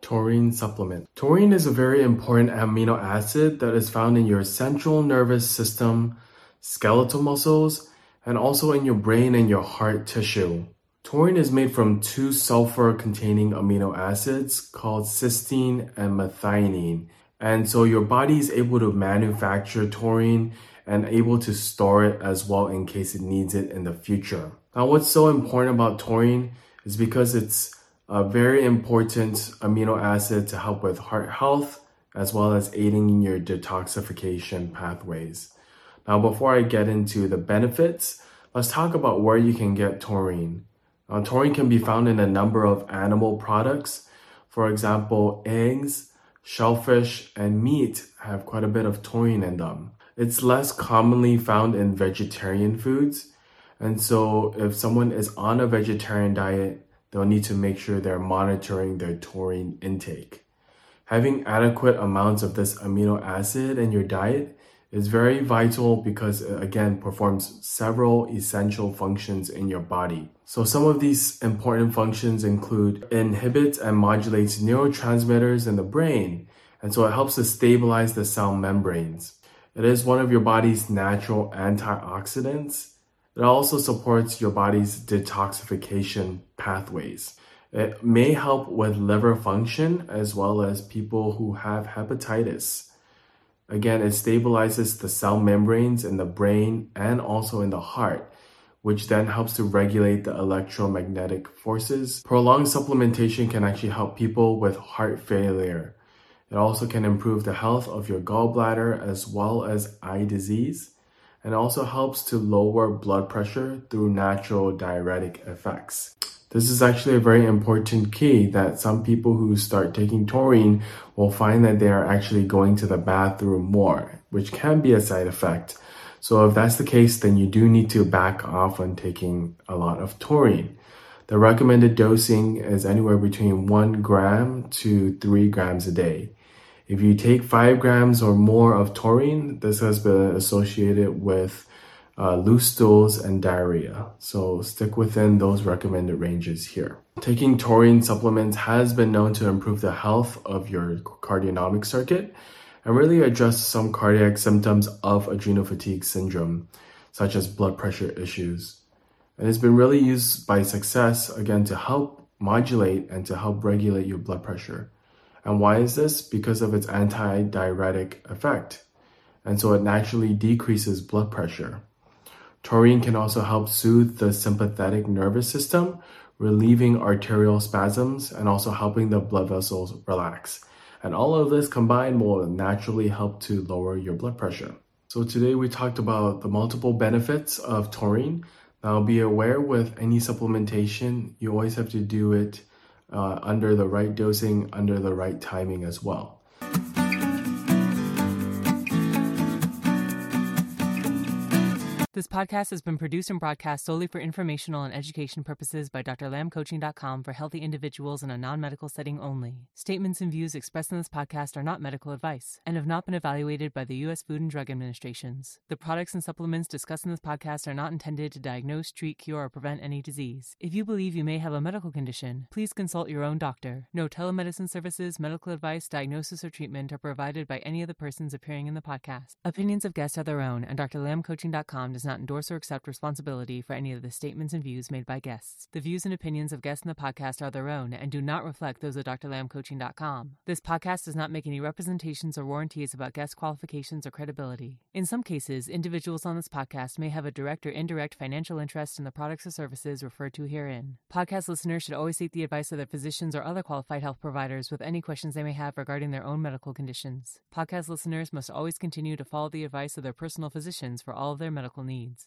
Taurine supplement. Taurine is a very important amino acid that is found in your central nervous system, skeletal muscles, and also in your brain and your heart tissue. Taurine is made from two sulfur containing amino acids called cysteine and methionine. And so your body is able to manufacture taurine and able to store it as well in case it needs it in the future. Now, what's so important about taurine is because it's a very important amino acid to help with heart health as well as aiding in your detoxification pathways. Now, before I get into the benefits, let's talk about where you can get taurine. Now, taurine can be found in a number of animal products. For example, eggs, shellfish, and meat have quite a bit of taurine in them. It's less commonly found in vegetarian foods. And so, if someone is on a vegetarian diet, they'll need to make sure they're monitoring their taurine intake. Having adequate amounts of this amino acid in your diet is very vital because it again performs several essential functions in your body. So some of these important functions include inhibits and modulates neurotransmitters in the brain, and so it helps to stabilize the cell membranes. It is one of your body's natural antioxidants it also supports your body's detoxification pathways. It may help with liver function as well as people who have hepatitis. Again, it stabilizes the cell membranes in the brain and also in the heart, which then helps to regulate the electromagnetic forces. Prolonged supplementation can actually help people with heart failure. It also can improve the health of your gallbladder as well as eye disease and also helps to lower blood pressure through natural diuretic effects. This is actually a very important key that some people who start taking taurine will find that they are actually going to the bathroom more, which can be a side effect. So if that's the case, then you do need to back off on taking a lot of taurine. The recommended dosing is anywhere between one gram to three grams a day. If you take five grams or more of taurine, this has been associated with uh, loose stools and diarrhea. So stick within those recommended ranges here. Taking taurine supplements has been known to improve the health of your cardionomic circuit and really address some cardiac symptoms of adrenal fatigue syndrome, such as blood pressure issues. And it's been really used by success again to help modulate and to help regulate your blood pressure. And why is this? Because of its anti-diuretic effect. And so it naturally decreases blood pressure. Taurine can also help soothe the sympathetic nervous system, relieving arterial spasms and also helping the blood vessels relax. And all of this combined will naturally help to lower your blood pressure. So today we talked about the multiple benefits of taurine. Now be aware with any supplementation, you always have to do it uh, under the right dosing, under the right timing as well. This podcast has been produced and broadcast solely for informational and education purposes by drlamcoaching.com for healthy individuals in a non medical setting only. Statements and views expressed in this podcast are not medical advice and have not been evaluated by the U.S. Food and Drug Administrations. The products and supplements discussed in this podcast are not intended to diagnose, treat, cure, or prevent any disease. If you believe you may have a medical condition, please consult your own doctor. No telemedicine services, medical advice, diagnosis, or treatment are provided by any of the persons appearing in the podcast. Opinions of guests are their own, and drlamcoaching.com does not endorse or accept responsibility for any of the statements and views made by guests. The views and opinions of guests in the podcast are their own and do not reflect those of drlamcoaching.com. This podcast does not make any representations or warranties about guest qualifications or credibility. In some cases, individuals on this podcast may have a direct or indirect financial interest in the products or services referred to herein. Podcast listeners should always seek the advice of their physicians or other qualified health providers with any questions they may have regarding their own medical conditions. Podcast listeners must always continue to follow the advice of their personal physicians for all of their medical needs needs.